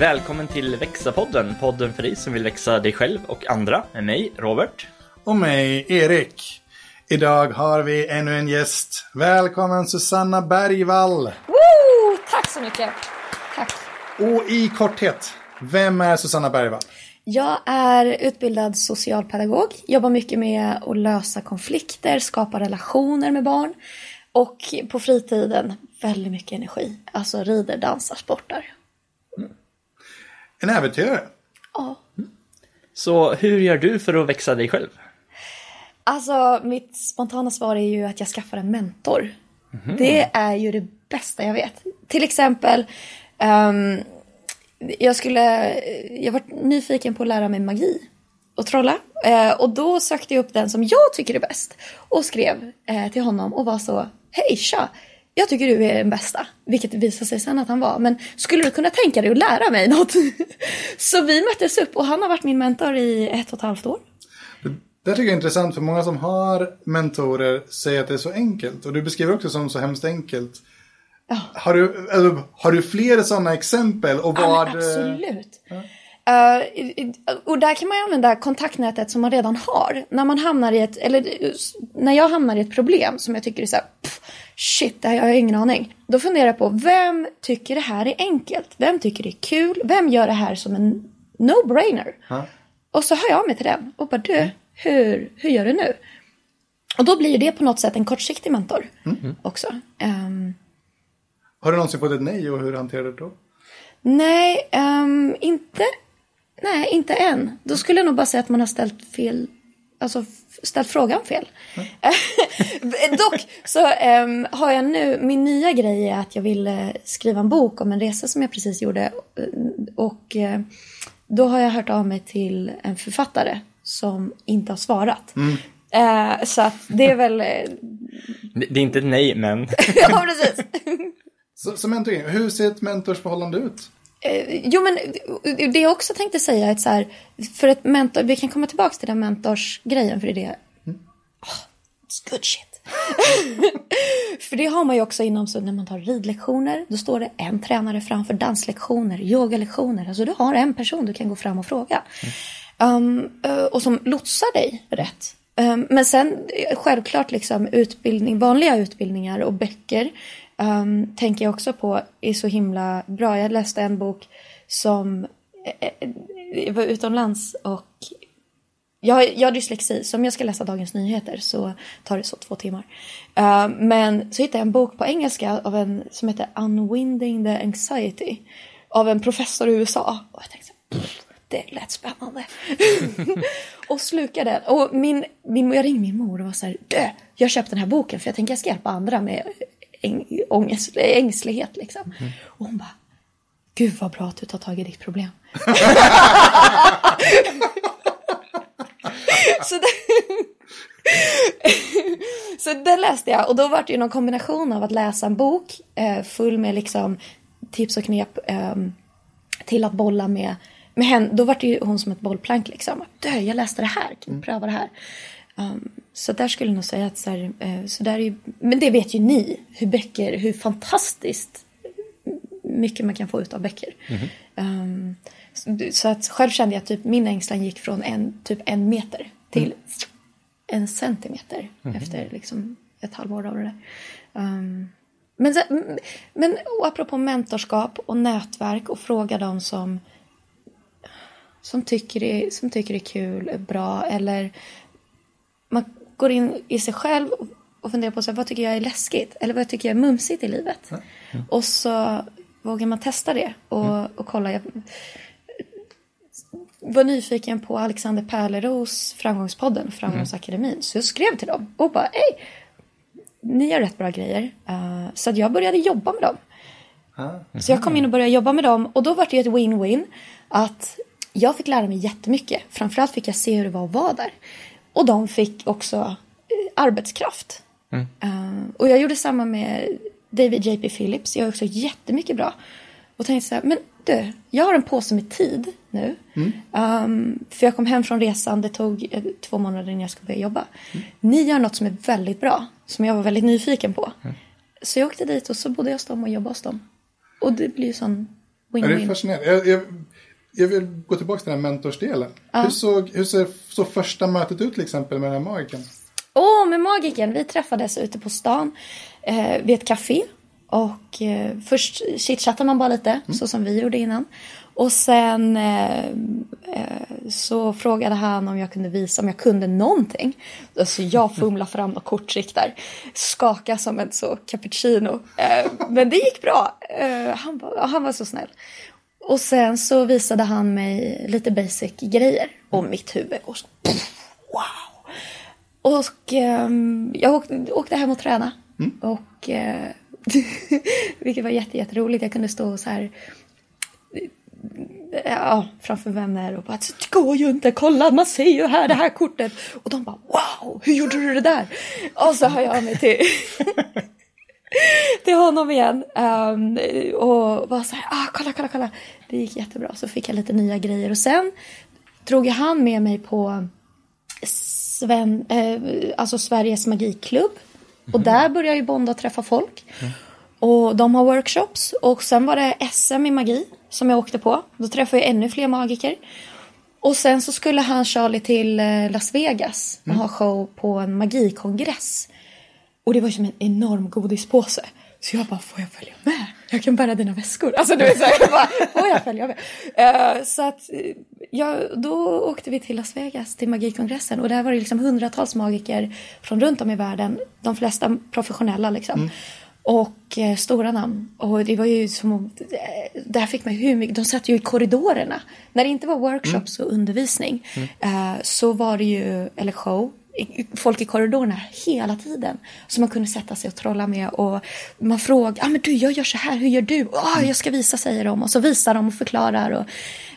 Välkommen till Växa-podden, podden för dig som vill växa dig själv och andra. Med mig, Robert. Och mig, Erik. Idag har vi ännu en gäst. Välkommen Susanna Bergvall. Woo! Tack så mycket. Tack. Och i korthet, vem är Susanna Bergvall? Jag är utbildad socialpedagog, jobbar mycket med att lösa konflikter, skapa relationer med barn och på fritiden väldigt mycket energi. Alltså rider, dansar, sportar. En äventyrare. Ja. Så hur gör du för att växa dig själv? Alltså mitt spontana svar är ju att jag skaffar en mentor. Det är ju det bästa jag vet. Till exempel, ehm, jag skulle, jag var nyfiken på att lära mig magi och trolla. Eh, och då sökte jag upp den som jag tycker är bäst och skrev eh, till honom och var så, hej tja, jag tycker du är den bästa. Vilket visade sig sen att han var. Men skulle du kunna tänka dig att lära mig något? så vi möttes upp och han har varit min mentor i ett och ett halvt år. Det tycker jag är intressant för många som har mentorer säger att det är så enkelt. Och du beskriver också som så hemskt enkelt. Har, du, alltså, har du fler sådana exempel? Och Ja, vad, men absolut. Eh, i- och där kan man ju använda kontaktnätet som man redan har. När man hamnar i ett, eller när jag hamnar i ett problem som jag tycker är så här, pff, shit, det här har jag ingen aning. Då funderar jag på, vem tycker det här är enkelt? Vem tycker det är kul? Vem gör det här som en no-brainer? Och så hör jag av mig till den och bara, du, hur, hur gör du nu? Och då blir det på något sätt en kortsiktig mentor också. Ehm, Har du någonsin fått ett nej och hur hanterar du det då? Nej, ehm, inte, nej, inte än. Då skulle jag nog bara säga att man har ställt fel, alltså ställt frågan fel. Dock så ehm, har jag nu, min nya grej är att jag vill eh, skriva en bok om en resa som jag precis gjorde. Eh, Och eh, då har jag hört av mig till en författare som inte har svarat. Eh, så att det är väl, Det det är inte ett nej, men ja precis. Så, så mentoring, hur ser ett mentorsförhållande ut? Eh, jo, men det jag också tänkte säga är att så här, för ett mentor, vi kan komma tillbaka till den mentorsgrejen för det är det. Oh, it's good shit. för det har man ju också inom, så när man tar ridlektioner, då står det en tränare framför danslektioner, yogalektioner. Alltså du har en person du kan gå fram och fråga. Um, eh, och som lotsar dig rätt. Um, men sen eh, självklart liksom utbildning, vanliga utbildningar och böcker um, tänker jag också på är så himla bra. Jag läste en bok som eh, eh, var utomlands och jag, har- jag har dyslexi, så om jag ska läsa Dagens Nyheter så tar det så två timmar. Uh, men så hittade jag en bok på engelska av en som heter Unwinding the Anxiety av en professor i USA. Och jag tänkte så det lät spännande. och slukade den. Och min, min, jag ringde min mor och var så här, "Dö, jag köpte den här boken för jag tänker jag ska hjälpa andra med äng, ångest, eh, ängslighet liksom. Och hon bara, gud vad bra att du tar tag i ditt problem. så, det, så den läste jag och då var det ju någon kombination av att läsa en bok eh, full med liksom tips och knep eh, till att bolla med, med henne. Då var det ju hon som ett bollplank liksom. Dö, jag läste det här, kan du pröva det här? Um, så där skulle jag nog säga att så, här, eh, så där är ju, men det vet ju ni, hur böcker, hur fantastiskt mycket man kan få ut av böcker. Um, så, så att själv kände jag att typ min ängslan gick från en, typ en meter till en centimeter efter liksom ett halvår av det där. Um, men, men och apropå mentorskap och nätverk och fråga dem som som tycker, det, som tycker det är kul, bra eller man går in i sig själv och- funderar på så här, vad tycker jag är läskigt eller vad tycker jag är mumsigt i livet. Och så vågar man testa det och, och kolla. Jag var nyfiken på Alexander Pärleros Framgångspodden, Framgångsakademin. Så jag skrev till dem och bara, hej, ni gör rätt bra grejer. Eh, så jag började jobba med dem. Så jag kom in och började jobba med dem och då var det ju ett win-win. Att jag fick lära mig jättemycket. Framförallt fick jag se hur det var att vara där. Och de fick också eh, arbetskraft. Eh, och jag gjorde samma med David J.P. Phillips. Jag är också jättemycket bra. Och tänkte så här, men du, jag har en påse med tid nu. Um, för jag kom hem från resan, det tog eh, två månader innan jag skulle börja jobba. Ni gör något som är väldigt bra, som jag var väldigt nyfiken på. Så jag åkte dit och så bodde jag hos dem och jobbade hos dem. Och det blir ju sån Ja, det är Win-win. fascinerande. Jag, jag, jag vill gå tillbaka till den här mentorsdelen. Hur, såg, hur ser så första mötet ut till exempel med den här magiken? Åh, med magiken. Vi träffades ute på stan eh, vid ett café. Och eh, först chitchattade man bara lite, så som vi gjorde innan. Och sen eh, eh, så frågade han om jag kunde visa om jag kunde någonting. Så jag fumlade fram något korttrick där. Skaka som en så cappuccino. Eh, men det gick bra. Eh, han, han var så snäll. Och sen så visade han mig lite basic grejer. Och mitt huvud går så... Wow! Och ehm, jag åkte, åkte hem och tränade. Och, eh, vilket var jätte, jätteroligt. Jag kunde stå så här ja, framför vänner och bara det går ju inte, kolla man ser ju här det här kortet. Och de bara wow, hur gjorde du det där? Och så hör jag mig till, till honom igen. ehm, och var så här, ah, kolla, kolla, kolla. Det gick jättebra. Så fick jag lite nya grejer. Och sen drog jag han med mig på Sven, eh, alltså Sveriges magiklubb. Och där började jag ju bonda och träffa folk. Och de har workshops. Och sen var det SM i magi som jag åkte på. Då träffade jag ännu fler magiker. Och sen så skulle han Charlie till eh, Las Vegas och ha show på en magikongress. Och det var som en enorm godispåse. Så jag bara, får jag följa med? Jag kan bära dina väskor. Alltså du vet så här, jag bara, får jag följa med? Eh, så att, eh, ja, då åkte vi till Las Vegas till magikongressen. Och där var det liksom hundratals magiker från runt om i världen. De flesta professionella liksom. Och eh, stora namn. Och det var ju som eh, där fick man hur mycket, de satt ju i korridorerna. När det inte var workshops och undervisning eh, så var det ju, eller show, folk i korridorerna hela tiden. Som man kunde sätta sig och trolla med. Och man frågar, ah, men du jag gör så här, hur gör du? Ah, jag ska visa säger de. Och så visar de och förklarar. Och,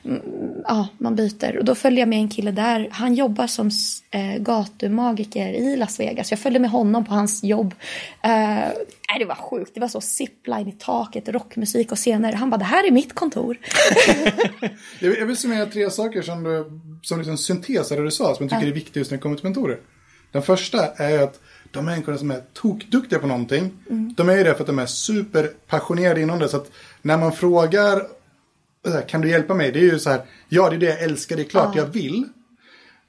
mm, ja, man byter. Och då följde jag med en kille där. Han jobbar som eh, gatumagiker i Las Vegas. Jag följde med honom på hans jobb. Eh, nej, det var sjukt. Det var så zipline i taket, rockmusik och scener. Han bara, det här är mitt kontor. Jag vill, jag vill summera tre saker som, du, som liksom syntes av det du sa, som jag tycker är viktigt just när det kommer till mentorer. Den första är att de människorna som är tokduktiga på någonting, de är ju det för att de är superpassionerade inom det. Så att när man frågar, kan du hjälpa mig? Det är ju så här, ja det är det jag älskar, det är klart jag vill.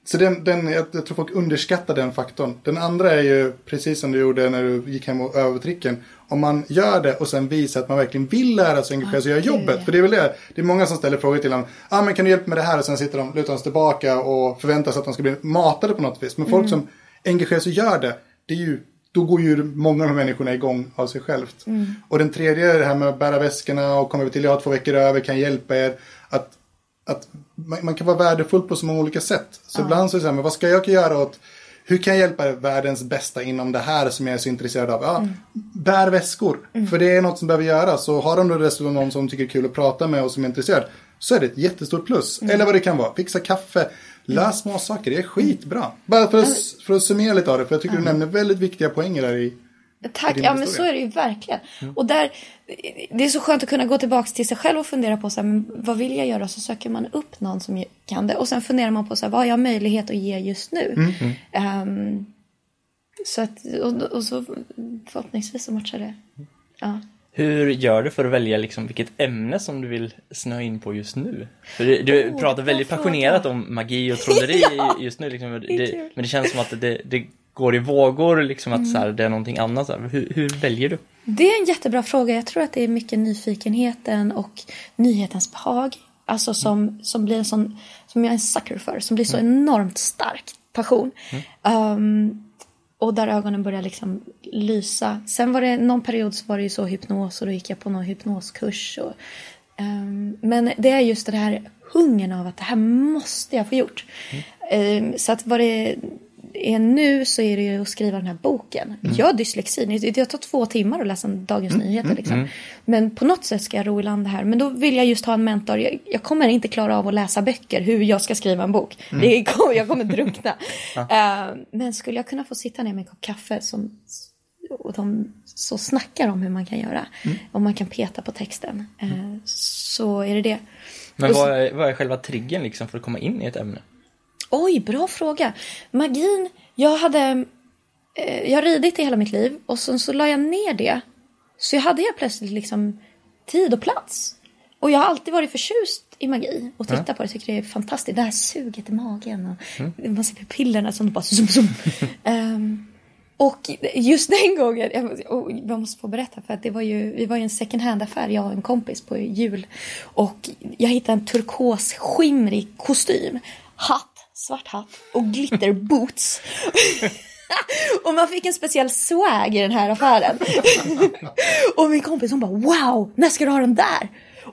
Så den, den, jag, jag tror folk underskattar den faktorn. Den andra är ju precis som du gjorde när du gick hem och övade tricken. Om man gör det och sen visar att man verkligen vill lära sig och engagera sig och göra jobbet. För det är väl det. Det är många som ställer frågor till honom. Ah, men kan du hjälpa med det här? Och sen sitter de lutar sig tillbaka och förväntar sig att de ska bli matade på något vis. Men folk som engagerar sig och gör det. Det är ju, då går ju många av de människorna igång av sig självt. Och den tredje är det här med att bära väskorna och komma till, jag har två veckor över, kan hjälpa er? Att att man, man kan vara värdefull på så många olika sätt. Så ibland så är det så här, men vad ska jag göra åt, hur kan jag hjälpa världens bästa inom det här som jag är så intresserad av? Ja, Bär väskor, för det är något som behöver göras. Så har de då dessutom någon som tycker det är kul att prata med och som är intresserad, så är det ett jättestort plus. Eller vad det kan vara, fixa kaffe, lös små saker, det är skitbra. Bara för att, för att summera lite av det, för jag tycker du nämner väldigt viktiga poänger där i. Tack, ja men historia. så är det ju verkligen. Och där, det är så skönt att kunna gå tillbaka till sig själv och fundera på så här, men vad vill jag göra? Så söker man upp någon som kan det. Och sen funderar man på så här, vad har jag möjlighet att ge just nu? Ehm, så att, och, och så förhoppningsvis så matchar det. Ja. Hur gör du för att välja liksom vilket ämne som du vill snöa in på just nu? För du, du Oh, pratar väldigt passionerat om magi och trolleri Ja, just nu. Liksom. Det, kul. men det känns som att det, det går i vågor, liksom att så här, Mm. det är någonting annat. Så här. Hur, hur väljer du? Det är en jättebra fråga. Jag tror att det är mycket nyfikenheten och nyhetens behag. Alltså som, som blir en sån, som jag är en sucker för, som blir så enormt stark passion. Um, och där ögonen börjar liksom lysa. Sen var det någon period så var det ju så hypnos och då gick jag på någon hypnoskurs. Och, ehm, men det är just det här hungern av att det här måste jag få gjort. Ehm, så att vad det är nu så är det ju att skriva den här boken. Jag har dyslexi. Det tar två timmar att läsa en Dagens Nyheter. Liksom. Men på något sätt ska jag ro i land det här. Men då vill jag just ha en mentor. Jag, jag kommer inte klara av att läsa böcker hur jag ska skriva en bok. Det är, jag kommer drunkna. Eh, men skulle jag kunna få sitta ner med en kopp kaffe som, och de så snackar om hur man kan göra. Om man kan peta på texten. eh, Så är det det. Men vad är, vad är själva triggern liksom för att komma in i ett ämne? Oj, bra fråga. Magin, jag hade... Eh, jag har ridit i hela mitt liv och sen så la jag ner det. Så jag hade jag plötsligt liksom tid och plats. Och jag har alltid varit förtjust i magi och titta på det. Tycker det är fantastiskt. Det här suget i magen och man ser pupillerna som bara zoom, zoom. Ehm, och just den gången, jag, måste- och jag måste få berätta för att det var ju, vi var i en second hand affär, jag och en kompis på jul. Och jag hittade en turkos skimrig kostym, hatt, svart hatt och glitterboots. och man fick en speciell swag i den här affären. och min kompis hon bara wow, när ska du ha den där?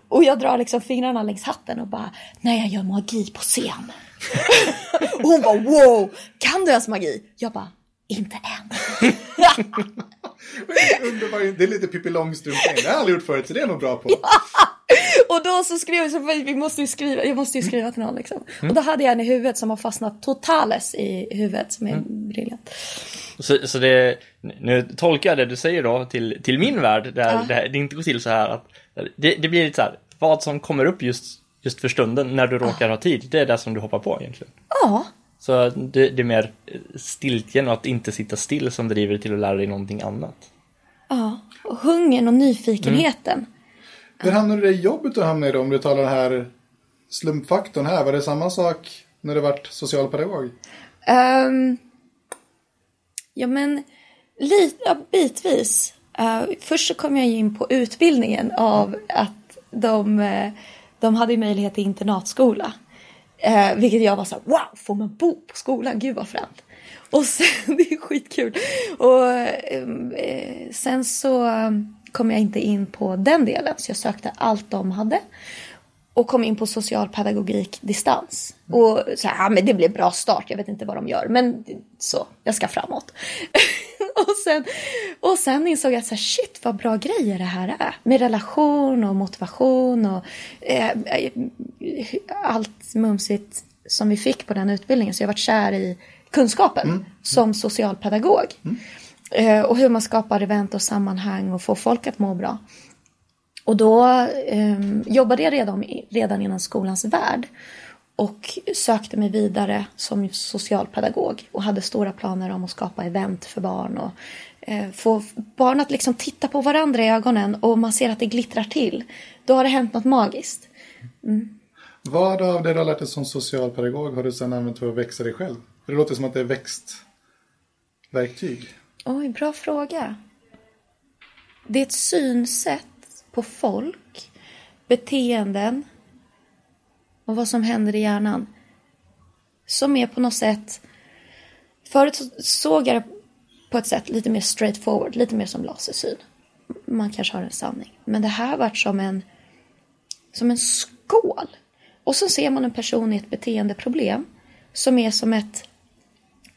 Och jag drar liksom fingrarna längs hatten och bara när jag gör magi på scen. och hon bara wow, kan du ens magi? Jag bara inte än. Det är lite Pippi Långstrump. Det har jag aldrig gjort förut, så det är jag nog bra på. Och då så skrev jag, så vi måste ju skriva, jag måste ju skriva till någon liksom. Och då hade jag en i huvudet som har fastnat totales i huvudet som är briljant. Så, så det, nu tolkar jag det du säger då till, till min värld, där Ja. det, det inte går till så här att det, det blir lite så här, vad som kommer upp just, just för stunden när du råkar ha tid, det är det som du hoppar på egentligen. Ja, Så det, det är mer stiltjen och att inte sitta still som driver dig till att lära dig någonting annat. ja. Och hungern och nyfikenheten. Hur hamnade du i jobbet du hamnade i då? Om du talar den här slumpfaktorn här. Var det samma sak när du vart socialpedagog? Um, ja men lite, ja, bitvis. Uh, först så kom jag in på utbildningen av att de, eh, de hade möjlighet till internatskola. Uh, vilket jag var så här, wow, får man bo på skolan? Gud vad fränt. Och sen, det är skitkul. Och uh, sen så kom jag inte in på den delen så jag sökte allt de hade. Och kom in på socialpedagogik distans. Och så här, ja, men det blir bra start, jag vet inte vad de gör. Men så, jag ska framåt. och, sen, och sen insåg jag att så här, shit vad bra grejer det här är. Med relation och motivation och eh, eh, allt mumsigt som vi fick på den utbildningen. Så jag varit kär i kunskapen som socialpedagog. Eh, och hur man skapar event och sammanhang och får folk att må bra. Och då eh, jobbade jag redan, redan inom skolans värld och sökte mig vidare som socialpedagog och hade stora planer om att skapa event för barn och eh, få barn att liksom titta på varandra i ögonen och man ser att det glittrar till. Då har det hänt något magiskt. Mm. Vad av det du har lärt dig som socialpedagog har du sedan använt för att växa dig själv? För det låter som att det är växtverktyg. Oj, bra fråga. Det är ett synsätt på folk, beteenden och vad som händer i hjärnan. Som är på något sätt... Förut såg jag det på ett sätt lite mer straightforward, lite mer som lasersyn. Man kanske har en sanning. Men det här har varit som en, som en skål. Och så ser man en person i ett beteendeproblem som är som ett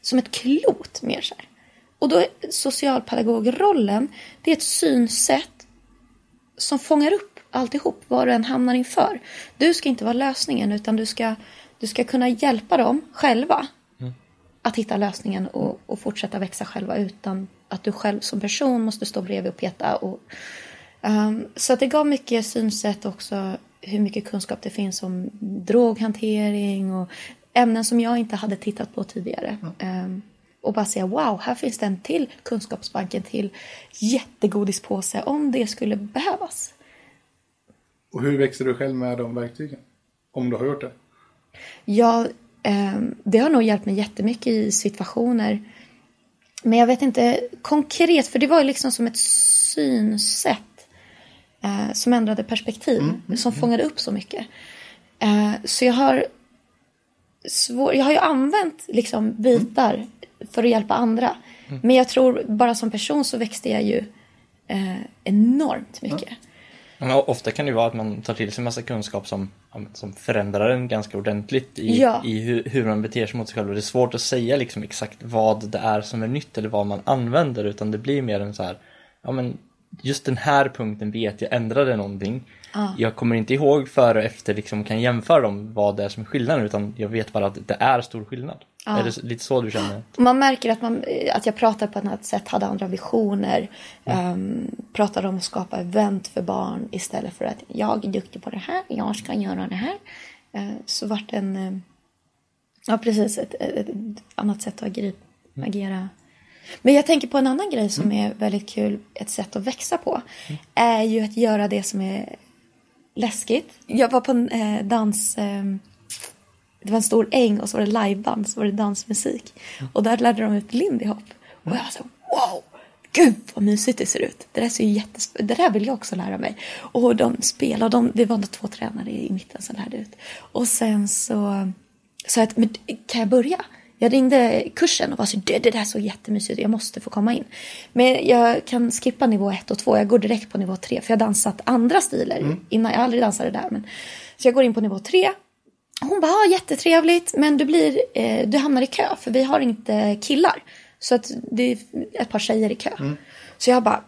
som ett klot mer så här. Och då är socialpedagogrollen, det är ett synsätt som fångar upp alltihop, vad du än hamnar inför. Du ska inte vara lösningen, utan du ska, du ska kunna hjälpa dem själva att hitta lösningen och, och fortsätta växa själva utan att du själv som person måste stå bredvid och peta. Och, ehm, så det gav mycket synsätt också hur mycket kunskap det finns om droghantering och ämnen som jag inte hade tittat på tidigare. Ehm, och bara säga wow, här finns det en till kunskapsbanken till jättegodispåse om det skulle behövas. Och hur växer du själv med de verktygen? Om du har gjort det. Ja, ehm, det har nog hjälpt mig jättemycket i situationer. Men jag vet inte konkret, för det var ju liksom som ett synsätt eh, som ändrade perspektiv, som fångade upp så mycket. Eh, så jag har svår, jag har ju använt liksom bitar för att hjälpa andra. Men jag tror bara som person så växte jag ju eh, enormt mycket. Men ofta kan det ju vara att man tar till sig massa kunskap som, som förändrar en ganska ordentligt i, Ja. i hur, hur man beter sig mot sig själv. Och det är svårt att säga liksom exakt vad det är som är nytt eller vad man använder utan det blir mer en så här, ja men just den här punkten vet jag ändrade någonting. Jag kommer inte ihåg före och efter liksom kan jämföra dem vad det är som är skillnaden utan jag vet bara att det är stor skillnad. Är det lite så du känner? Man märker att, man, att jag pratar på ett annat sätt, hade andra visioner. Um, pratade om att skapa event för barn istället för att jag är duktig på det här, jag ska göra det här. Uh, så vart det en, uh, ja precis, ett, ett, ett annat sätt att agera, agera. Men jag tänker på en annan grej som är väldigt kul, ett sätt att växa på. Är ju att göra det som är läskigt. Jag var på en eh, dans... Eh, det var en stor äng och så var det liveband, så var det dansmusik. Och där lärde de ut Lindy Hop. Och jag var så wow! Gud vad mysigt det ser ut. Det där, ser ju jättes... det där vill jag också lära mig. Och de spelade, de... det var två tränare i mitten som lärde ut. Och sen så sa jag att, men kan jag börja? Jag ringde kursen och var så det, det där såg jättemysigt jag måste få komma in. Men jag kan skippa nivå 1 och 2, jag går direkt på nivå 3 för jag har dansat andra stilar mm. innan, jag aldrig dansade där. Men, så jag går in på nivå 3. Hon bara, ah, jättetrevligt men du, blir, eh, du hamnar i kö för vi har inte killar. Så att det är ett par tjejer i kö. Mm. Så jag bara,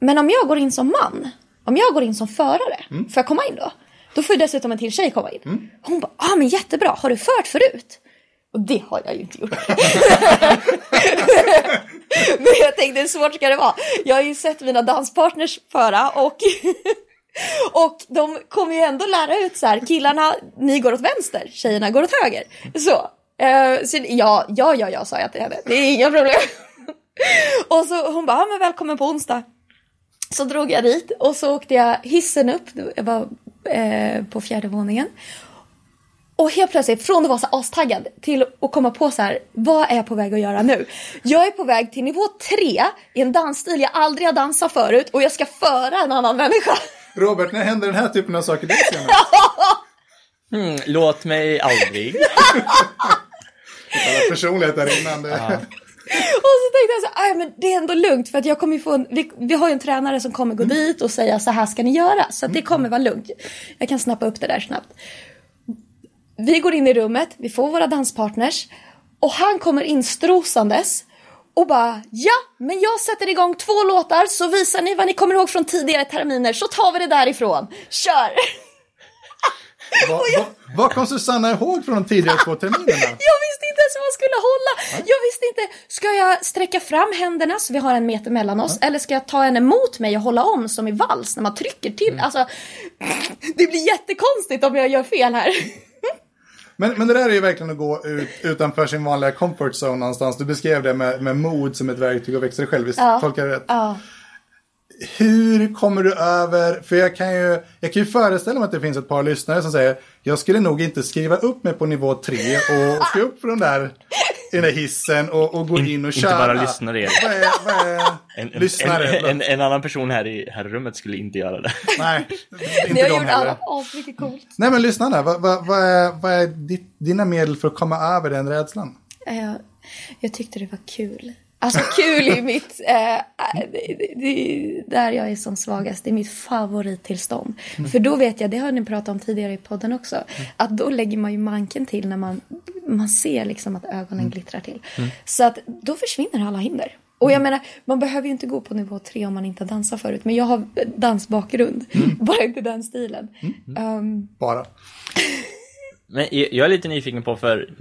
men om jag går in som man, om jag går in som förare, mm. får jag komma in då? Då får ju dessutom en till tjej komma in. Mm. Hon bara, ah men jättebra, har du fört förut? Och det har jag ju inte gjort. men jag tänkte, hur svårt ska det vara? Jag har ju sett mina danspartners föra och och de kommer ju ändå lära ut så här, killarna, ni går åt vänster, tjejerna går åt höger. Så, uh, så ja, ja, ja, ja, sa jag till henne, det är inga problem. och så hon bara, ja, men välkommen på onsdag. Så drog jag dit och så åkte jag hissen upp, jag var eh, på fjärde våningen. Och helt plötsligt, från att vara så astaggad till att komma på så här, vad är jag på väg att göra nu? Jag är på väg till nivå tre i en dansstil jag aldrig har dansat förut och jag ska föra en annan människa. Robert, när händer den här typen av saker dig senast? mm, låt mig aldrig. Alla personlighet där innan. Det. Ja. Och så tänkte jag så här, men det är ändå lugnt för att jag kommer få en, vi, vi har ju en tränare som kommer gå mm. dit och säga så här ska ni göra. Så att det kommer vara lugnt. Jag kan snappa upp det där snabbt. Vi går in i rummet, vi får våra danspartners och han kommer instrosandes och bara ja, men jag sätter igång två låtar så visar ni vad ni kommer ihåg från tidigare terminer så tar vi det därifrån. Kör! Vad, jag... kom Susanna ihåg från de tidigare två terminerna? jag visste inte ens vad man skulle hålla. Jag visste inte, ska jag sträcka fram händerna så vi har en meter mellan oss? Ja. Eller ska jag ta henne mot mig och hålla om som i vals när man trycker till? Mm. Alltså, det blir jättekonstigt om jag gör fel här. Men, men det där är ju verkligen att gå ut utanför sin vanliga comfort zone någonstans. Du beskrev det med, med mod som ett verktyg att växa dig själv, visst ja. tolkar jag rätt? Ja. Hur kommer du över, för jag kan ju, jag kan ju föreställa mig att det finns ett par lyssnare som säger jag skulle nog inte skriva upp mig på nivå 3 och ska upp från där i den där hissen och, och gå in och köra. Inte bara lyssnare. Vad är, vad är en, lyssnare? En, en, en, annan person här i, här i rummet skulle inte göra det. Nej, inte Ni har gjort alla asmycket coolt. Nej men lyssna där, vad, vad, vad är, vad är ditt, dina medel för att komma över den rädslan? Jag, jag tyckte det var kul. Alltså kul är mitt, äh, det, det, där jag är som svagast, det är mitt favorittillstånd. Mm. För då vet jag, det har ni pratat om tidigare i podden också, mm. att då lägger man ju manken till när man, man ser liksom att ögonen mm. glittrar till. Mm. Så att då försvinner alla hinder. Och jag mm. menar, man behöver ju inte gå på nivå tre om man inte har dansat förut. Men jag har dansbakgrund, mm. bara inte den stilen. Um... Bara. Men jag är lite nyfiken på, för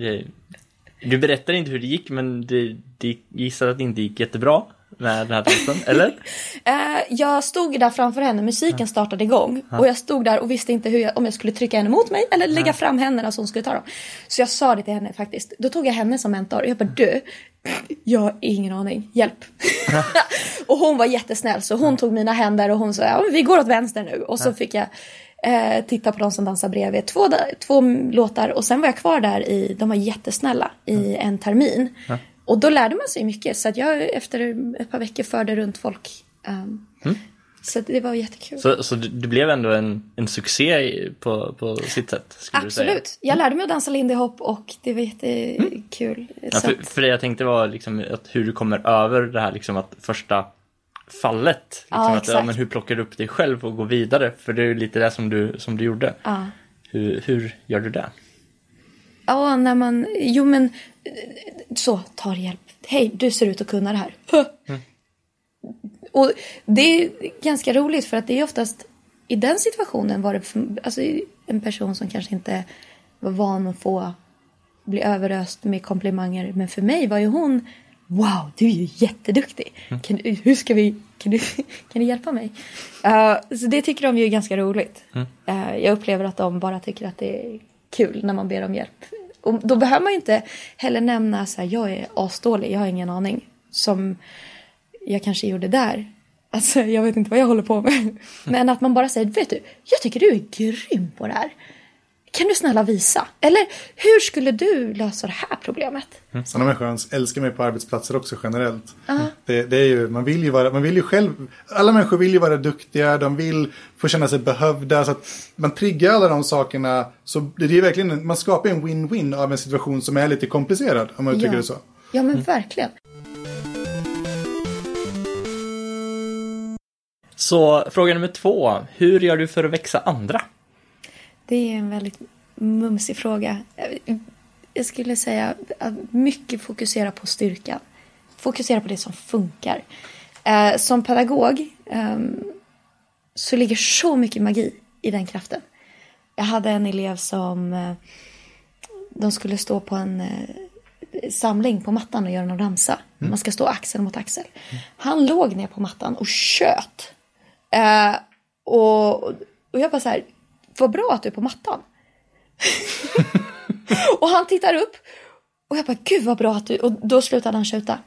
du berättade inte hur det gick, men du, du gissar att det inte gick jättebra med den här dansen, eller? uh, jag stod där framför henne, musiken startade igång. Och jag stod där och visste inte hur jag, om jag skulle trycka henne mot mig eller lägga fram händerna så hon skulle ta dem. Så jag sa det till henne faktiskt. Då tog jag henne som mentor. Och jag bara du, jag har ingen aning, hjälp. och hon var jättesnäll så hon tog mina händer och hon sa ja, vi går åt vänster nu. Och så fick jag eh, titta på de som dansar bredvid. Två, två låtar och sen var jag kvar där i, de var jättesnälla, i mm. en termin. Ja. Och då lärde man sig mycket så att jag efter ett par veckor förde runt folk. Um, mm. Så det var jättekul. Så, så det blev ändå en, en succé på, på sitt sätt? Absolut. Jag lärde mig att dansa lindy hop och det var jättekul. Mm. Ja, för, för det jag tänkte var liksom att hur du kommer över det här liksom att första fallet. Liksom ja, att, ja, men hur plockar du upp dig själv och går vidare? För det är ju lite det som du, som du gjorde. Ja. Hur, hur gör du det? Ja, när man... Jo, men så, tar hjälp. Hej, du ser ut att kunna det här. Mm. Och det är ganska roligt för att det är oftast i den situationen var det alltså, en person som kanske inte var van att få bli överöst med komplimanger. Men för mig var ju hon Wow, du är ju jätteduktig. Mm. Kan, hur ska vi, kan, du, kan du hjälpa mig? Uh, så det tycker de ju är ganska roligt. Mm. Uh, jag upplever att de bara tycker att det är kul när man ber om hjälp. Och då behöver man ju inte heller nämna så här, jag är asdålig, jag har ingen aning. Som jag kanske gjorde där. Alltså jag vet inte vad jag håller på med. Men att man bara säger, vet du, jag tycker du är grym på det här. Kan du snälla visa? Eller hur skulle du lösa det här problemet? Sådana människor älskar mig på arbetsplatser också generellt. Det, det är ju, man, vill ju vara, man vill ju själv, alla människor vill ju vara duktiga, de vill få känna sig behövda. Så att man triggar alla de sakerna. Så det är verkligen, en- man skapar en win-win av en situation som är lite komplicerad, om man uttrycker det så. Ja men verkligen. Så fråga nummer två. Hur gör du för att växa andra? Det är en väldigt mumsig fråga. Jag skulle säga att mycket fokusera på styrkan. Fokusera på det som funkar. Eh, som pedagog ehm, så ligger så mycket magi i den kraften. Jag hade en elev som eh, de skulle stå på en eh, samling på mattan och göra någon ramsa. Man ska stå axel mot axel. Han låg ner på mattan och tjöt. Och, och jag bara så här, vad bra att du är på mattan. och han tittar upp och jag bara, gud vad bra att du, och då slutade han tjuta.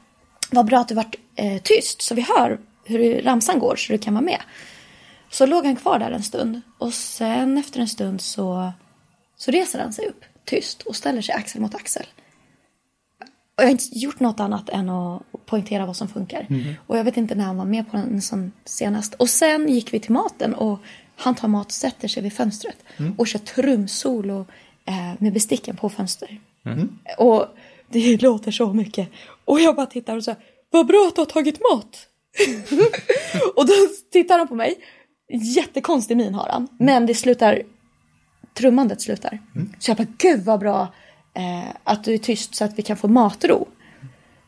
Vad bra att du varit eh, tyst så vi hör hur ramsan går så du kan vara med. Så låg han kvar där en stund och sen efter en stund så, så reser han sig upp tyst och ställer sig axel mot axel. Och jag har inte gjort något annat än att poängtera vad som funkar. Och jag vet inte när han var med på en sån senast. Och sen gick vi till maten och han tar mat och sätter sig vid fönstret. Och kör trumsolo eh, med besticken på fönster. Och det låter så mycket. Och jag bara tittar och säger, vad bra att du har tagit mat. och då tittar han på mig. Jättekonstig min har han. Men det slutar, trummandet slutar. Så jag bara, gud vad bra eh, att du är tyst så att vi kan få matro.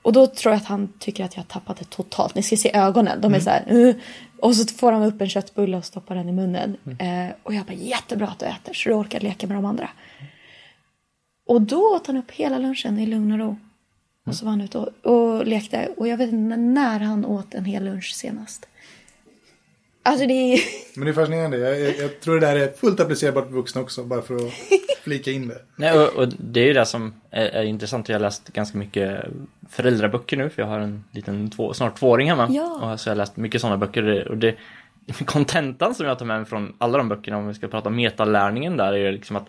Och då tror jag att han tycker att jag har tappat det totalt. Ni ska se ögonen, de är så här. "Uh." Och så får han upp en köttbulle och stoppar den i munnen. Eh, och jag bara, jättebra att du äter så du orkar leka med de andra. Och då åt han upp hela lunchen i lugn och ro. Och så var han ute och, och lekte. Och jag vet inte när han åt en hel lunch senast. Alltså det är... Men det är fascinerande. Jag, jag, jag tror det där är fullt applicerbart på vuxna också, bara för att flika in det. Nej, och, och det är ju det som är, är intressant. Jag har läst ganska mycket föräldraböcker nu för jag har en liten två, snart tvååring hemma. Ja. Och så har jag läst mycket sådana böcker och det kontentan som jag tar med mig från alla de böckerna om vi ska prata metalärningen där är liksom att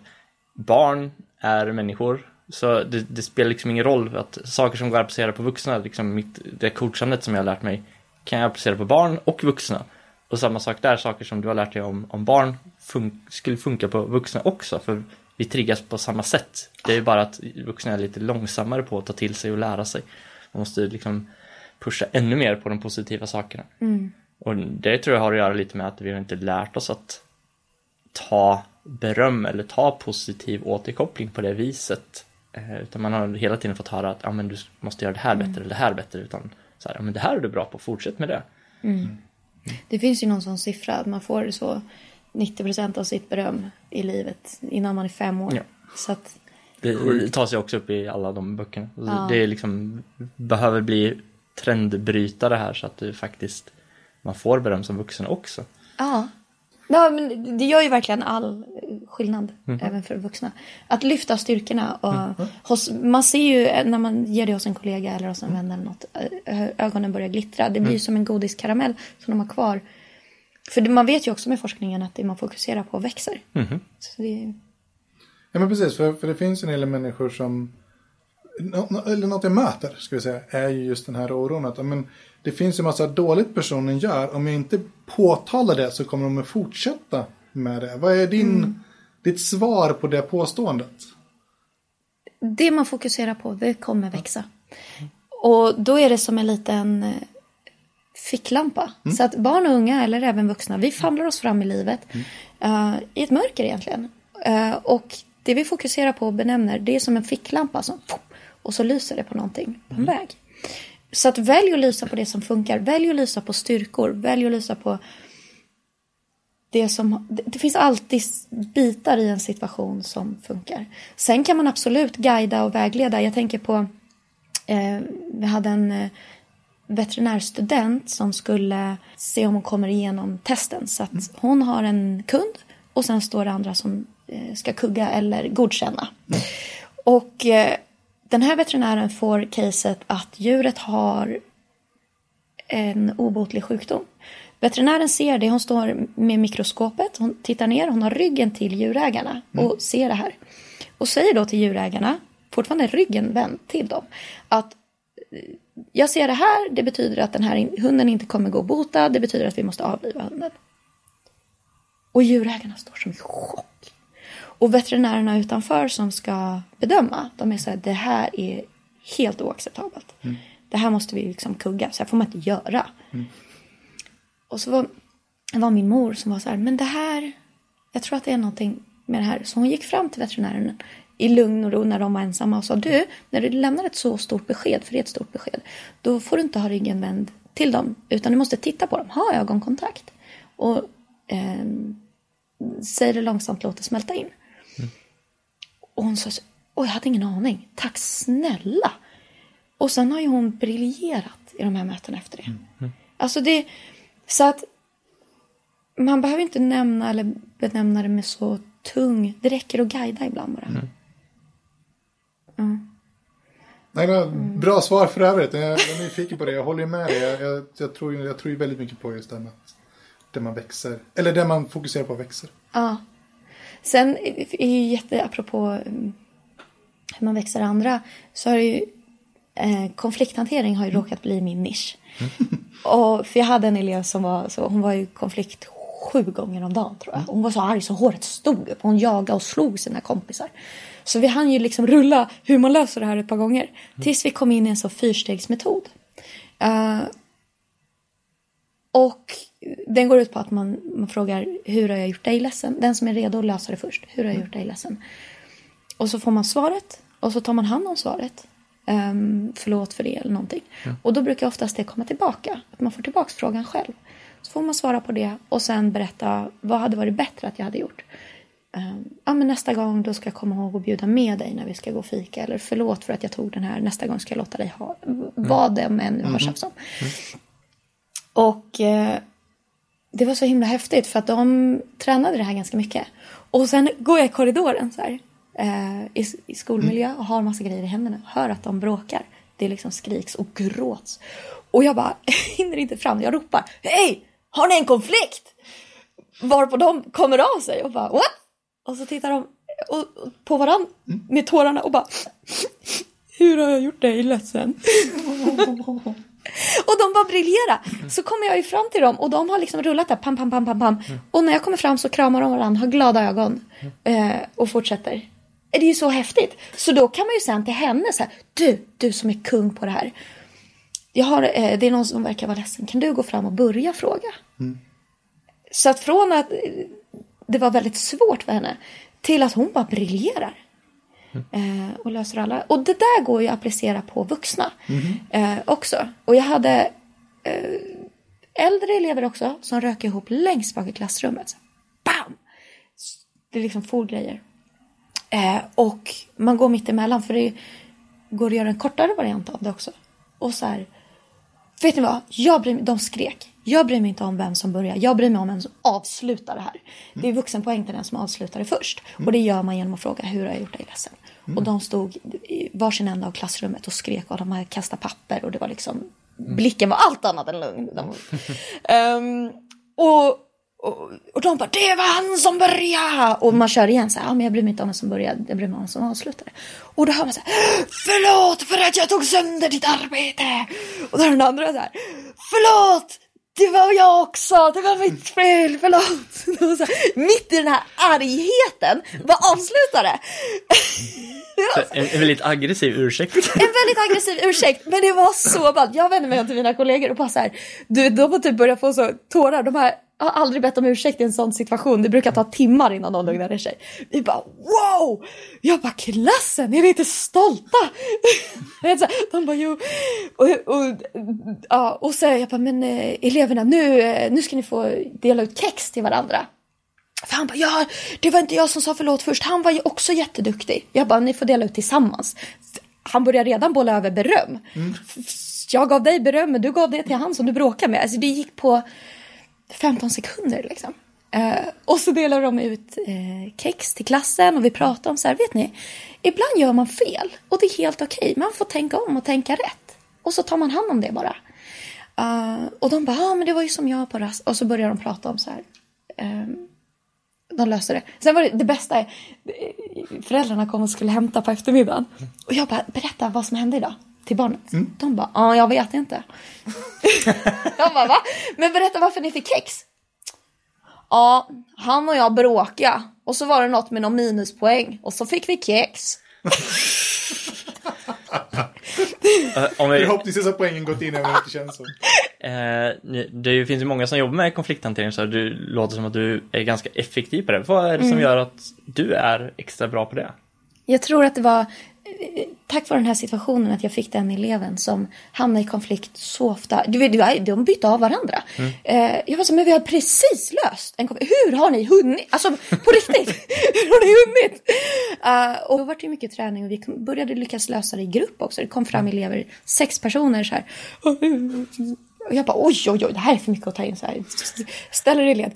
barn är människor. Så det, det spelar liksom ingen roll att saker som går att applicera på vuxna, liksom mitt, det coachandet som jag har lärt mig kan jag applicera på barn och vuxna. Och samma sak där, saker som du har lärt dig om, om barn fun- skulle funka på vuxna också. För vi triggas på samma sätt. Det är bara att vuxna är lite långsammare på att ta till sig och lära sig. Man måste liksom pusha ännu mer på de positiva sakerna. Och det tror jag har att göra lite med att vi har inte lärt oss att ta beröm eller ta positiv återkoppling på det viset. Eh, utan man har hela tiden fått höra att ah, men du måste göra det här bättre eller det här bättre. Utan så här, ah, men det här är du bra på, fortsätt med det. Det finns ju någon sån siffra att man får så 90% av sitt beröm i livet innan man är fem år. Ja. Så att, Det tas ju också upp i alla de böckerna. Så Det är liksom, behöver bli trendbrytare här så att du faktiskt man får beröm som vuxen också. ja. Ja, men det gör ju verkligen all skillnad, även för vuxna. Att lyfta styrkorna. Och hos, man ser ju när man ger det hos en kollega eller hos en vän eller något, ö- ögonen börjar glittra. Det blir ju som en godiskaramell som de har kvar. För det- man vet ju också med forskningen att det man fokuserar på växer. Så det är, Ja men precis, för, för det finns en hel del människor som, eller något jag möter, ska vi säga, är ju just den här oron att men, det finns ju massa dåligt personen gör, om jag inte påtalar det så kommer de att fortsätta med det. Vad är din, ditt svar på det påståendet? det man fokuserar på, det kommer växa. Och då är det som en liten eh, ficklampa. Så att barn och unga, eller även vuxna, vi famlar oss fram i livet eh, i ett mörker egentligen. Eh, och det vi fokuserar på och benämner, det är som en ficklampa som och så lyser det på någonting på en väg. Så att välj att lysa på det som funkar. Välj att lysa på styrkor. Välj att lysa på det som... Det, finns alltid bitar i en situation som funkar. Sen kan man absolut guida och vägleda. Jag tänker på... Eh, vi hade en eh, veterinärstudent som skulle se om hon kommer igenom testen. Så att hon har en kund och sen står det andra som eh, ska kugga eller godkänna. Och eh, den här veterinären får caset att djuret har en obotlig sjukdom. Veterinären ser det, hon står med mikroskopet, hon tittar ner, hon har ryggen till djurägarna och ser det här. Och säger då till djurägarna, fortfarande ryggen vänd till dem, att eh, jag ser det här, det betyder att den här hunden inte kommer gå botad, det betyder att vi måste avliva hunden. Och djurägarna står som i chock. Och veterinärerna utanför som ska bedöma, de är så här, det här är helt oacceptabelt. Mm. Det här måste vi liksom kugga, så här får man inte göra. Mm. Och så var, var min mor som var så här, men det här, jag tror att det är någonting med det här. Så hon gick fram till veterinären i lugn och ro när de var ensamma och sa, du, när du lämnar ett så stort besked, för det är ett stort besked, då får du inte ha ryggen vänd till dem, utan du måste titta på dem, ha ögonkontakt. Och eh, säg det långsamt, låt det smälta in. Och hon sa, oj, jag hade ingen aning, tack snälla. Och sen har ju hon briljerat i de här mötena efter det. Mm. mm. Alltså det, så att man behöver inte nämna eller benämna det med så tung, det räcker att guida ibland bara. Mm. Mm. Nej, men, bra svar för övrigt. Jag, är nyfiken på det. Jag håller med dig. Jag, jag, jag, tror, jag tror väldigt mycket på just det här med där man växer. Eller där man fokuserar på växer. Ja. Sen är ju jätte, apropå mm, hur man växer andra, så har ju eh, konflikthantering har ju mm. råkat bli min nisch. Mm. Och, för jag hade en elev som var så, hon var ju konflikt sju gånger om dagen tror jag. Hon var så arg så håret stod upp. Hon jagade och slog sina kompisar. Så vi hann ju liksom rulla hur man löser det här ett par gånger. Mm. Tills vi kom in i en så fyrstegsmetod. Uh, och den går ut på att man, man frågar hur har jag gjort dig ledsen? Den som är redo att lösa det först. Hur har jag gjort dig ledsen? Och så får man svaret och så tar man hand om svaret. Um, förlåt för det eller någonting. Ja. Och då brukar oftast det komma tillbaka. Att man får tillbaka frågan själv. Så får man svara på det och sen berätta vad hade varit bättre att jag hade gjort. Um, ja, men nästa gång då ska jag komma ihåg att bjuda med dig när vi ska gå och fika. Eller förlåt för att jag tog den här. Nästa gång ska jag låta dig ha mm. vad det än nu har mm. tjafs om. Mm. Och eh, det var så himla häftigt för att de tränade det här ganska mycket. Och sen går jag i korridoren så här, eh, i, i skolmiljö och har massa grejer i händerna. Hör att de bråkar. Det liksom skriks och gråts. Och jag bara hinner inte fram. Jag ropar Hej! Har ni en konflikt? Varpå de kommer av sig och bara What? Och så tittar de på varandra med tårarna och bara Hur har jag gjort dig ledsen? Och de bara briljera. Så kommer jag ju fram till dem och de har liksom rullat där, pam, pam, pam, pam, pam. Och när jag kommer fram så kramar de varandra, har glada ögon eh, och fortsätter. Det är ju så häftigt. Så då kan man ju säga till henne så här, du, du som är kung på det här. Jag har, eh, det är någon som verkar vara ledsen, kan du gå fram och börja fråga? Mm. Så att från att eh, det var väldigt svårt för henne till att hon bara briljerar. Eh, och löser alla. Och det där går ju att applicera på vuxna mm. eh, också. Och jag hade eh, äldre elever också som rök ihop längst bak i klassrummet. Så, bam! Det är liksom folgrejer. Eh, och man går mitt emellan för det går att göra en kortare variant av det också. Och så här, vet ni vad? Jag bryr mig, de skrek. Jag bryr mig inte om vem som börjar. Jag bryr mig om vem som avslutar det här. Det är vuxenpoäng till den som avslutar det först. Och det gör man genom att fråga hur har jag gjort dig ledsen? Mm. Och de stod i varsin ända av klassrummet och skrek och de hade kastat papper och det var liksom blicken var allt annat än lugn. De, um, och, och, och de bara, det var han som började! Och man kör igen så här, ja, men jag bryr mig inte om vem som började, jag bryr mig om vem som avslutade. Och då hör man så här, förlåt för att jag tog sönder ditt arbete! Och då är den andra så här, förlåt! Det var jag också, det var mitt fel, förlåt. mitt i den här argheten, vad avslutar det? En, en, väldigt aggressiv ursäkt. En väldigt aggressiv ursäkt, men det var så ballt. Jag vände mig till mina kollegor och bara så här, du, de har typ börjat få så tårar. De här har aldrig bett om ursäkt i en sån situation. Det brukar ta timmar innan de lugnar sig. Vi bara wow! Jag bara klassen, är ni inte stolta? de bara jo. Och, och, ja, och så jag bara men eh, eleverna nu, eh, nu ska ni få dela ut kex till varandra. För han bara, ja, det var inte jag som sa förlåt först. Han var ju också jätteduktig. Jag bara, ni får dela ut tillsammans. Han börjar redan bolla över beröm. Mm. Jag gav dig beröm, men du gav det till han som du bråkade med. Alltså det gick på 15 sekunder liksom. Eh, och så delar de ut eh, kex till klassen och vi pratar om så här, vet ni, ibland gör man fel och det är helt okej. Okay. Man får tänka om och tänka rätt. Och så tar man hand om det bara. Uh, och de bara, ja ah, men det var ju som jag på rast. Och så börjar de prata om så här. Um, de löste det. Sen var det, det bästa, eh, föräldrarna kom och skulle hämta på eftermiddagen. Och jag bara, berätta vad som hände idag till barnet. Mm. De bara, ja jag vet inte. jag bara, va? Men berätta varför ni fick kex. Ja, han och jag bråkade. Och så var det något med någon minuspoäng. Och så fick vi kex. Om vi... Förhoppningsvis har poängen gått in även om det känns så. Eh, det finns ju många som jobbar med konflikthantering så du låter som att du är ganska effektiv på det. Vad är det som mm. gör att du är extra bra på det? Jag tror att det var tack vare den här situationen att jag fick den eleven som hamnade i konflikt så ofta. Du vet, de bytte av varandra. Mm. Eh, jag var så, men vi har precis löst en konflikt. Hur har ni hunnit? Alltså på riktigt, hur har ni hunnit? Uh, och då var det mycket träning och vi började lyckas lösa det i grupp också. Det kom fram mm. elever, sex personer så här. Och jag bara oj, oj, oj, det här är för mycket att ta in så här. Ställer i led.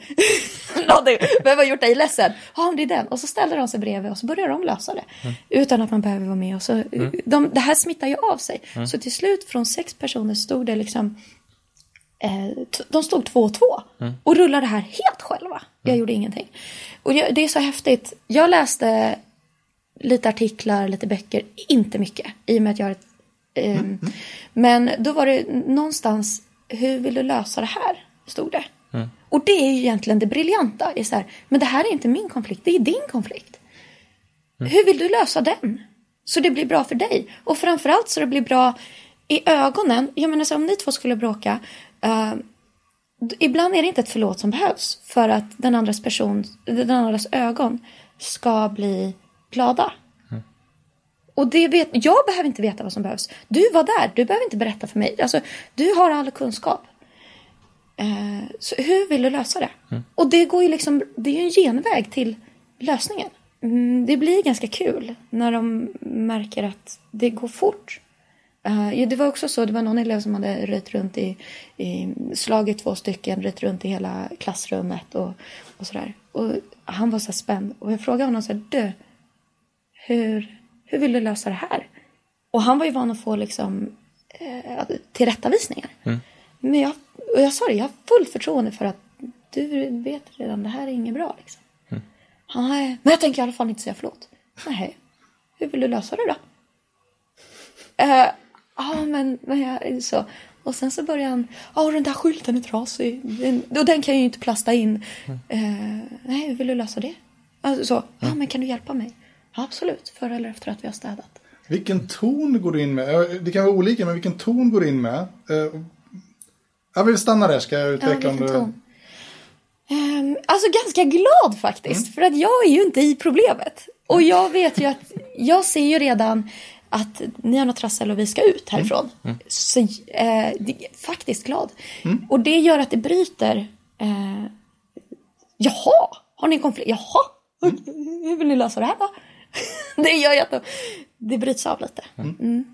Vem har gjort dig ledsen? Ja, det är den. Och så ställer de sig bredvid och så börjar de lösa det. Mm. Utan att man behöver vara med. Och så, mm. de, det här smittar ju av sig. Mm. Så till slut från sex personer stod det liksom eh, de stod två och två mm. och rullade det här helt själva. Jag mm. gjorde ingenting. Och det är så häftigt. Jag läste lite artiklar, lite böcker, inte mycket i och med att jag har ett Um, men då var det någonstans hur vill du lösa det här? Stod det. Mm. Och det är ju egentligen det briljanta. Är så här, men det här är inte min konflikt, det är din konflikt. Mm. Hur vill du lösa den? Så det blir bra för dig. Och framförallt så det blir bra i ögonen. Jag menar så om ni två skulle bråka. Uh, ibland är det inte ett förlåt som behövs. För att den andras person, den andras ögon ska bli glada. Och det vet, jag behöver inte veta vad som behövs. Du var där, du behöver inte berätta för mig. Alltså, du har all kunskap. Eh, så hur vill du lösa det? Mm. Och det går ju liksom, det är ju en genväg till lösningen. Mm, det blir ganska kul när de märker att det går fort. Uh, det var också så, det var någon elev som hade röjt runt i, i slagit två stycken, röjt runt i hela klassrummet och, och sådär. Och han var så spänd och jag frågade honom så här, du, hur, hur vill du lösa det här? Och han var ju van att få liksom eh, tillrättavisningar. Mm. Men jag, och jag sa det, jag har fullt förtroende för att du vet redan, det här är inget bra. Liksom. Mm. Nej, men jag tänker i alla fall inte säga förlåt. Nej, hur vill du lösa det då? Eh, ja, uh, men, men jag, så. Och sen så börjar han, ja oh, den där skylten är trasig. Den, och den kan jag ju inte plasta in. Mm. Uh, nej, hur vill du lösa det? Alltså, så, ja mm. men kan du hjälpa mig? Ja, absolut, före eller efter att vi har städat. Vilken ton går du in med? Det kan vara olika, men vilken ton går du in med? Uh, jag vill stanna där, ska jag utveckla ja, om du... Ton. Um, alltså ganska glad faktiskt, mm. för att jag är ju inte i problemet. Och jag vet ju att, jag ser ju redan att ni har något trassel och vi ska ut härifrån. Mm. Mm. Så eh, faktiskt glad. Mm. Och det gör att det bryter. Eh, jaha, har ni en konflikt? Jaha, mm. hur vill ni lösa det här då? det gör ju att det bryts av lite. Mm. mm.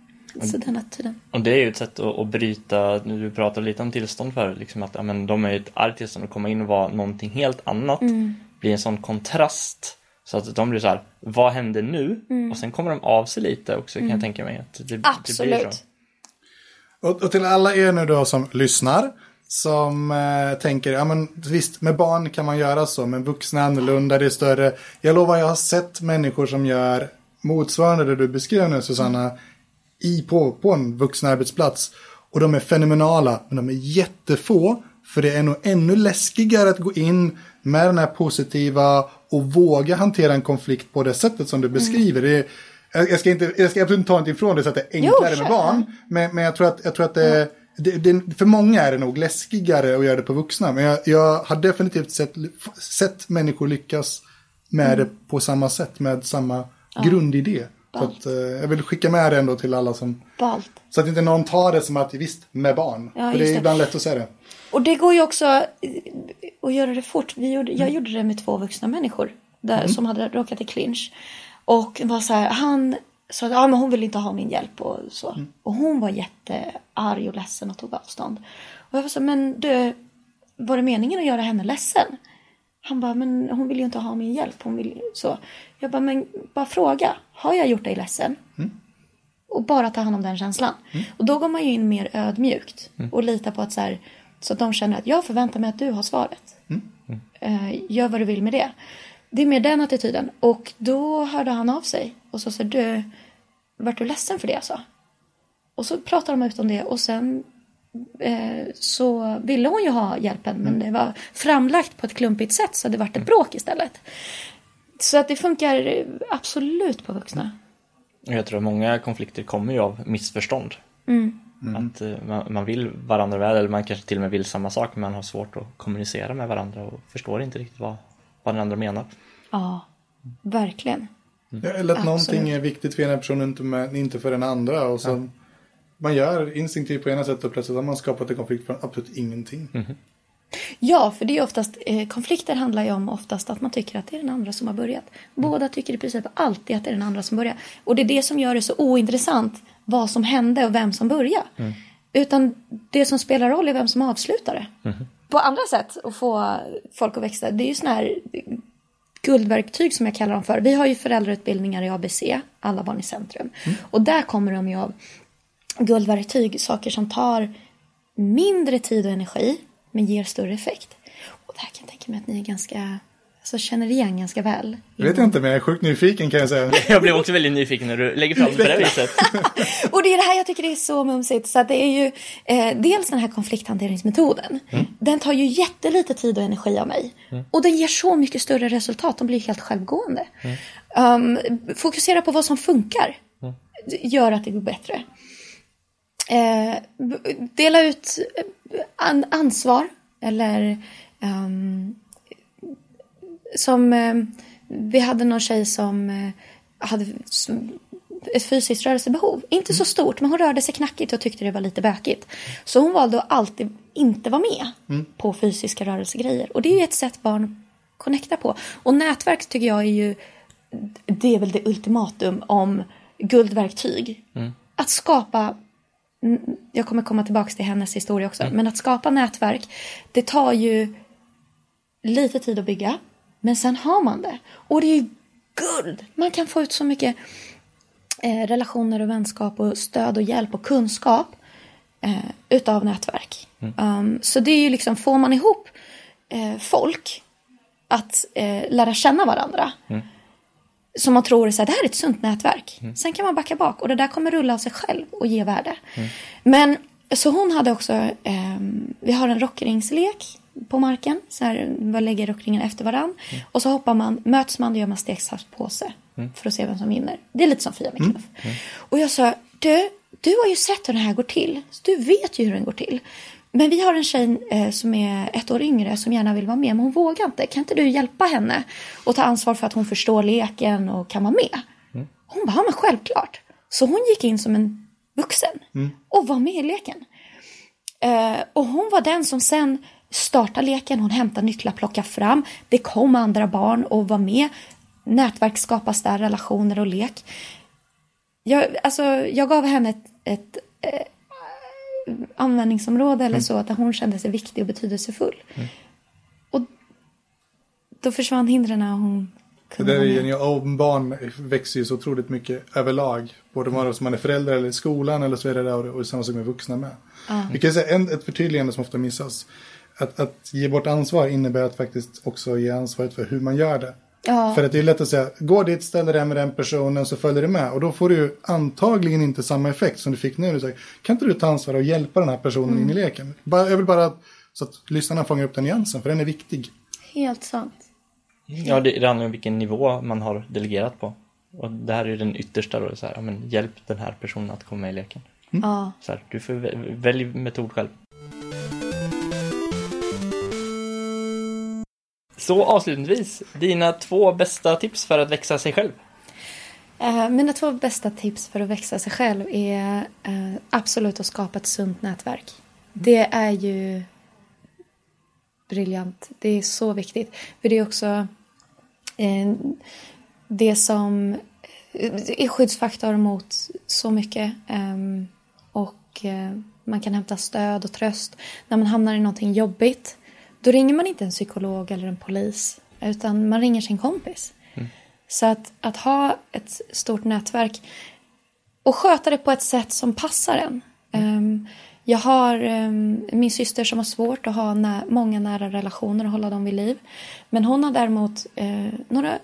Så den attityden. Och det är ju ett sätt att, att bryta, du pratade lite om tillstånd för liksom att ja, men de är ett argt tillstånd och komma in och vara någonting helt annat. Mm. Blir en sån kontrast. Så att de blir så här, vad händer nu? Mm. Och sen kommer de av sig lite också kan jag mm. tänka mig. Att det, Absolut. Det blir så. Och, och, till alla er nu då som lyssnar. Som eh, tänker, ja men visst med barn kan man göra så, men vuxna är annorlunda, det är större. Jag lovar, jag har sett människor som gör motsvarande det du beskrev nu Susanna, i, på, på en vuxen arbetsplats. Och de är fenomenala, men de är jättefå. För det är nog ännu läskigare att gå in med den här positiva och våga hantera en konflikt på det sättet som du beskriver. Mm. Det jag, ska inte, jag ska absolut inte ta någonting ifrån det så att det är enklare jo, med barn. Men, men jag tror att, jag tror att det, mm. Det, det, för många är det nog läskigare att göra det på vuxna. Men jag, jag har definitivt sett, sett människor lyckas med mm. det på samma sätt, med samma ja. grundidé. Så att, eh, jag vill skicka med det ändå till alla som... Balt. Så att inte någon tar det som att visst, med barn. Ja, För det är det. ibland lätt att säga det. Och det går ju också att göra det fort. Vi gjorde, jag mm. gjorde det med två vuxna människor där, mm. som hade råkat i clinch. Och var så här, han sa att ja, men hon vill inte ha min hjälp och så. Mm. Och hon var jättearg och ledsen och tog avstånd. Och jag var så men du, var det meningen att göra henne ledsen? Han bara, men hon vill ju inte ha min hjälp. Hon vill så. Jag bara, men bara fråga. Har jag gjort dig ledsen? Mm. Och bara ta hand om den känslan. Och då går man ju in mer ödmjukt. Och litar på att så här, så att de känner att jag förväntar mig att du har svaret. Eh, gör vad du vill med det. Det är mer den attityden. Och då hörde han av sig. Och så sa du, vart du ledsen för det jag sa? Och så pratade de ut om det och sen eh, så ville hon ju ha hjälpen men det var framlagt på ett klumpigt sätt så det vart ett bråk istället. Så att det funkar absolut på vuxna. Jag tror att många konflikter kommer ju av missförstånd. Att eh, man, man vill varandra väl eller man kanske till och med vill samma sak men man har svårt att kommunicera med varandra och förstår inte riktigt vad, vad den andra menar. Ja, verkligen. Eller att någonting Absolut. är viktigt för ena personen inte, med, inte för den andra. Och sen Man gör instinktivt på ena sättet och plötsligt har man skapat en konflikt från absolut ingenting. Ja, för det är oftast, eh, konflikter handlar ju om oftast att man tycker att det är den andra som har börjat. Båda tycker i princip alltid att det är den andra som börjar. Och det är det som gör det så ointressant vad som hände och vem som började. Utan det som spelar roll är vem som avslutar det. På andra sätt att få folk att växa, det är ju sådana här guldverktyg som jag kallar dem för. Vi har ju föräldrautbildningar i ABC, Alla barn i centrum. Och där kommer de ju av guldverktyg, saker som tar mindre tid och energi men ger större effekt. Och det här kan jag tänka mig att ni är ganska, alltså känner igen ganska väl. Det vet jag inte, men jag är sjukt nyfiken kan jag säga. Jag blev också väldigt nyfiken när du lägger fram det på det viset. Och det är det här jag tycker är så mumsigt. Så att det är ju eh, dels den här konflikthanteringsmetoden. Den tar ju jättelite tid och energi av mig. Och den ger så mycket större resultat. De blir helt självgående. Um, fokusera på vad som funkar. Gör att det går bättre. Eh, dela ut eh, an- ansvar. Eller ehm, som eh, vi hade någon tjej som eh, hade s- ett fysiskt rörelsebehov. Inte så stort, men hon rörde sig knackigt och tyckte det var lite bökigt. Så hon valde att alltid inte vara med på fysiska rörelsegrejer. Och det är ju ett sätt barn connectar på. Och nätverk tycker jag är ju, det är väl det ultimatum om guldverktyg. Att skapa jag kommer komma tillbaka till hennes historia också. Men att skapa nätverk, det tar ju lite tid att bygga. Men sen har man det. Och det är ju guld. Man kan få ut så mycket eh, relationer och vänskap och stöd och hjälp och kunskap eh, utav nätverk. Um, så det är ju liksom, får man ihop eh, folk att eh, lära känna varandra. Som man tror är så här, det här är ett sunt nätverk. Sen kan man backa bak och det där kommer rulla av sig själv och ge värde. Men så hon hade också, ehm, vi har en rockringslek på marken. Så här, man lägger rockringen efter varann. Och så hoppar man, möts man och gör man stegsaxpåse. För att se vem som vinner. Det är lite som Fia med knuff. Och jag sa, du, du har ju sett hur det här går till. Så du vet ju hur den går till. Men vi har en tjej eh, som är ett år yngre som gärna vill vara med men hon vågar inte. Kan inte du hjälpa henne och ta ansvar för att hon förstår leken och kan vara med? Hon bara, ja men självklart. Så hon gick in som en vuxen och var med i leken. Eh, och hon var den som sen startade leken, hon hämtade nycklar, plockade fram. Det kom andra barn och var med. Nätverk skapas där, relationer och lek. Jag, alltså, jag gav henne ett, ett eh, användningsområde eller så, där hon kände sig viktig och betydelsefull. Och då försvann hindren och hon Det kunde där vara är ju, och barn växer ju så otroligt mycket överlag. Både vare sig man är förälder eller i skolan eller så är det där och, och samma sak med vuxna med. Vi kan säga en, ett förtydligande som ofta missas. Att, att ge bort ansvar innebär att faktiskt också ge ansvaret för hur man gör det. Ja. För att det är lätt att säga, gå dit, ställ dig med den personen så följer du med. Och då får du ju antagligen inte samma effekt som du fick nu. Du säger, kan inte du ta ansvar och hjälpa den här personen in i leken? Bara, jag vill bara så att lyssnarna fångar upp den nyansen, för den är viktig. Helt sant. Ja, det, det handlar om vilken nivå man har delegerat på. Och det här är ju den yttersta då, så här, ja, men hjälp den här personen att komma med i leken. Ja. Så här, du får vä- välj metod själv. Så avslutningsvis, dina två bästa tips för att växa sig själv? Eh, mina två bästa tips för att växa sig själv är eh, absolut att skapa ett sunt nätverk. Det är ju briljant. Det är så viktigt. För det är också eh, det som eh, är skyddsfaktor mot så mycket. Eh, och eh, man kan hämta stöd och tröst. När man hamnar i någonting jobbigt, då ringer man inte en psykolog eller en polis. Utan man ringer sin kompis. Så att, att ha ett stort nätverk och sköta det på ett sätt som passar en. Um, jag har um, min syster som har svårt att ha nä många nära relationer och hålla dem vid liv. Men hon har däremot uh, några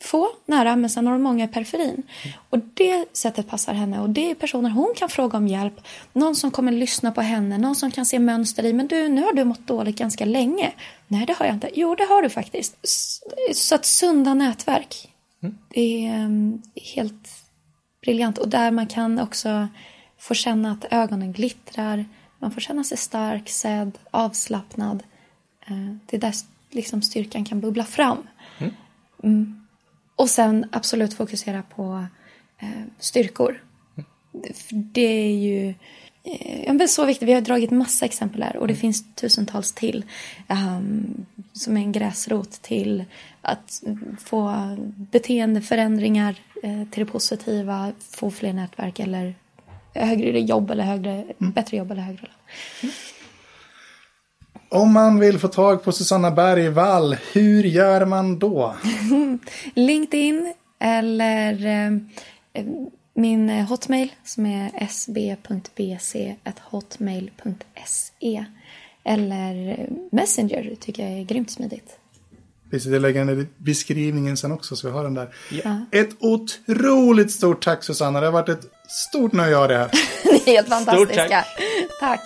få nära men sen har hon många i periferin. Och det sättet passar henne och det är personer hon kan fråga om hjälp. Någon som kommer lyssna på henne, någon som kan se mönster i. Men du, nu har du mått dåligt ganska länge. Nej, det har jag inte. Jo, det har du faktiskt. Så att sunda nätverk. Mm. Det är um, helt briljant. Och där man kan också få känna att ögonen glittrar. Man får känna sig stark, sedd, avslappnad. Uh, det är där liksom styrkan kan bubbla fram. Mm. Och sen absolut fokusera på eh, styrkor. För det är ju eh, så viktigt. Vi har dragit massa exempel här och det mm. finns tusentals till. Um, som är en gräsrot till att få beteendeförändringar eh, till det positiva, få fler nätverk eller högre jobb eller högre, mm. bättre jobb eller högre lön. Mm. Om man vill få tag på Susanna Bergvall, hur gör man då? LinkedIn eller eh, min hotmail som är sb.bc.hotmail.se eller Messenger tycker jag är grymt smidigt. Precis, jag lägger den i beskrivningen sen också så vi har den där. Ja. Ett otroligt stort tack Susanna, det har varit ett stort nöje att ha dig här. Ni är helt fantastiska. tack. tack.